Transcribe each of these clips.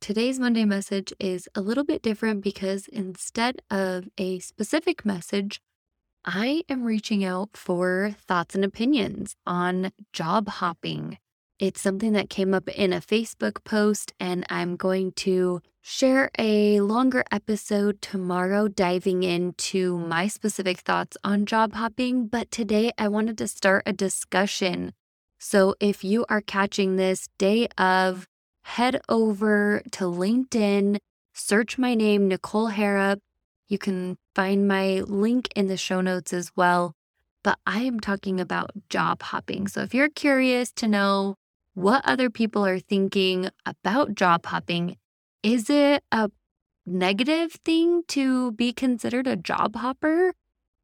Today's Monday message is a little bit different because instead of a specific message, I am reaching out for thoughts and opinions on job hopping. It's something that came up in a Facebook post, and I'm going to share a longer episode tomorrow diving into my specific thoughts on job hopping. But today I wanted to start a discussion. So if you are catching this day of, head over to LinkedIn, search my name, Nicole Harrop. You can find my link in the show notes as well. But I am talking about job hopping. So if you're curious to know what other people are thinking about job hopping, is it a negative thing to be considered a job hopper?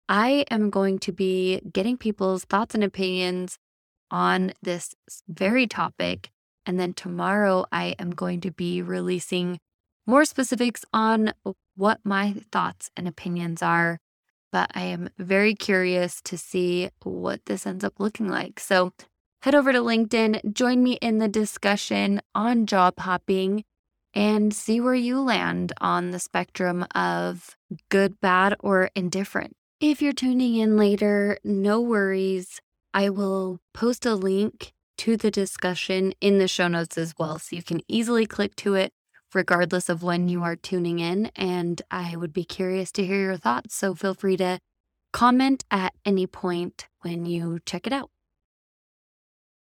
I am going to be getting people's thoughts and opinions on this very topic. And then tomorrow, I am going to be releasing more specifics on what my thoughts and opinions are. But I am very curious to see what this ends up looking like. So head over to LinkedIn, join me in the discussion on job hopping and see where you land on the spectrum of good, bad, or indifferent. If you're tuning in later, no worries. I will post a link to the discussion in the show notes as well. So you can easily click to it regardless of when you are tuning in. And I would be curious to hear your thoughts. So feel free to comment at any point when you check it out.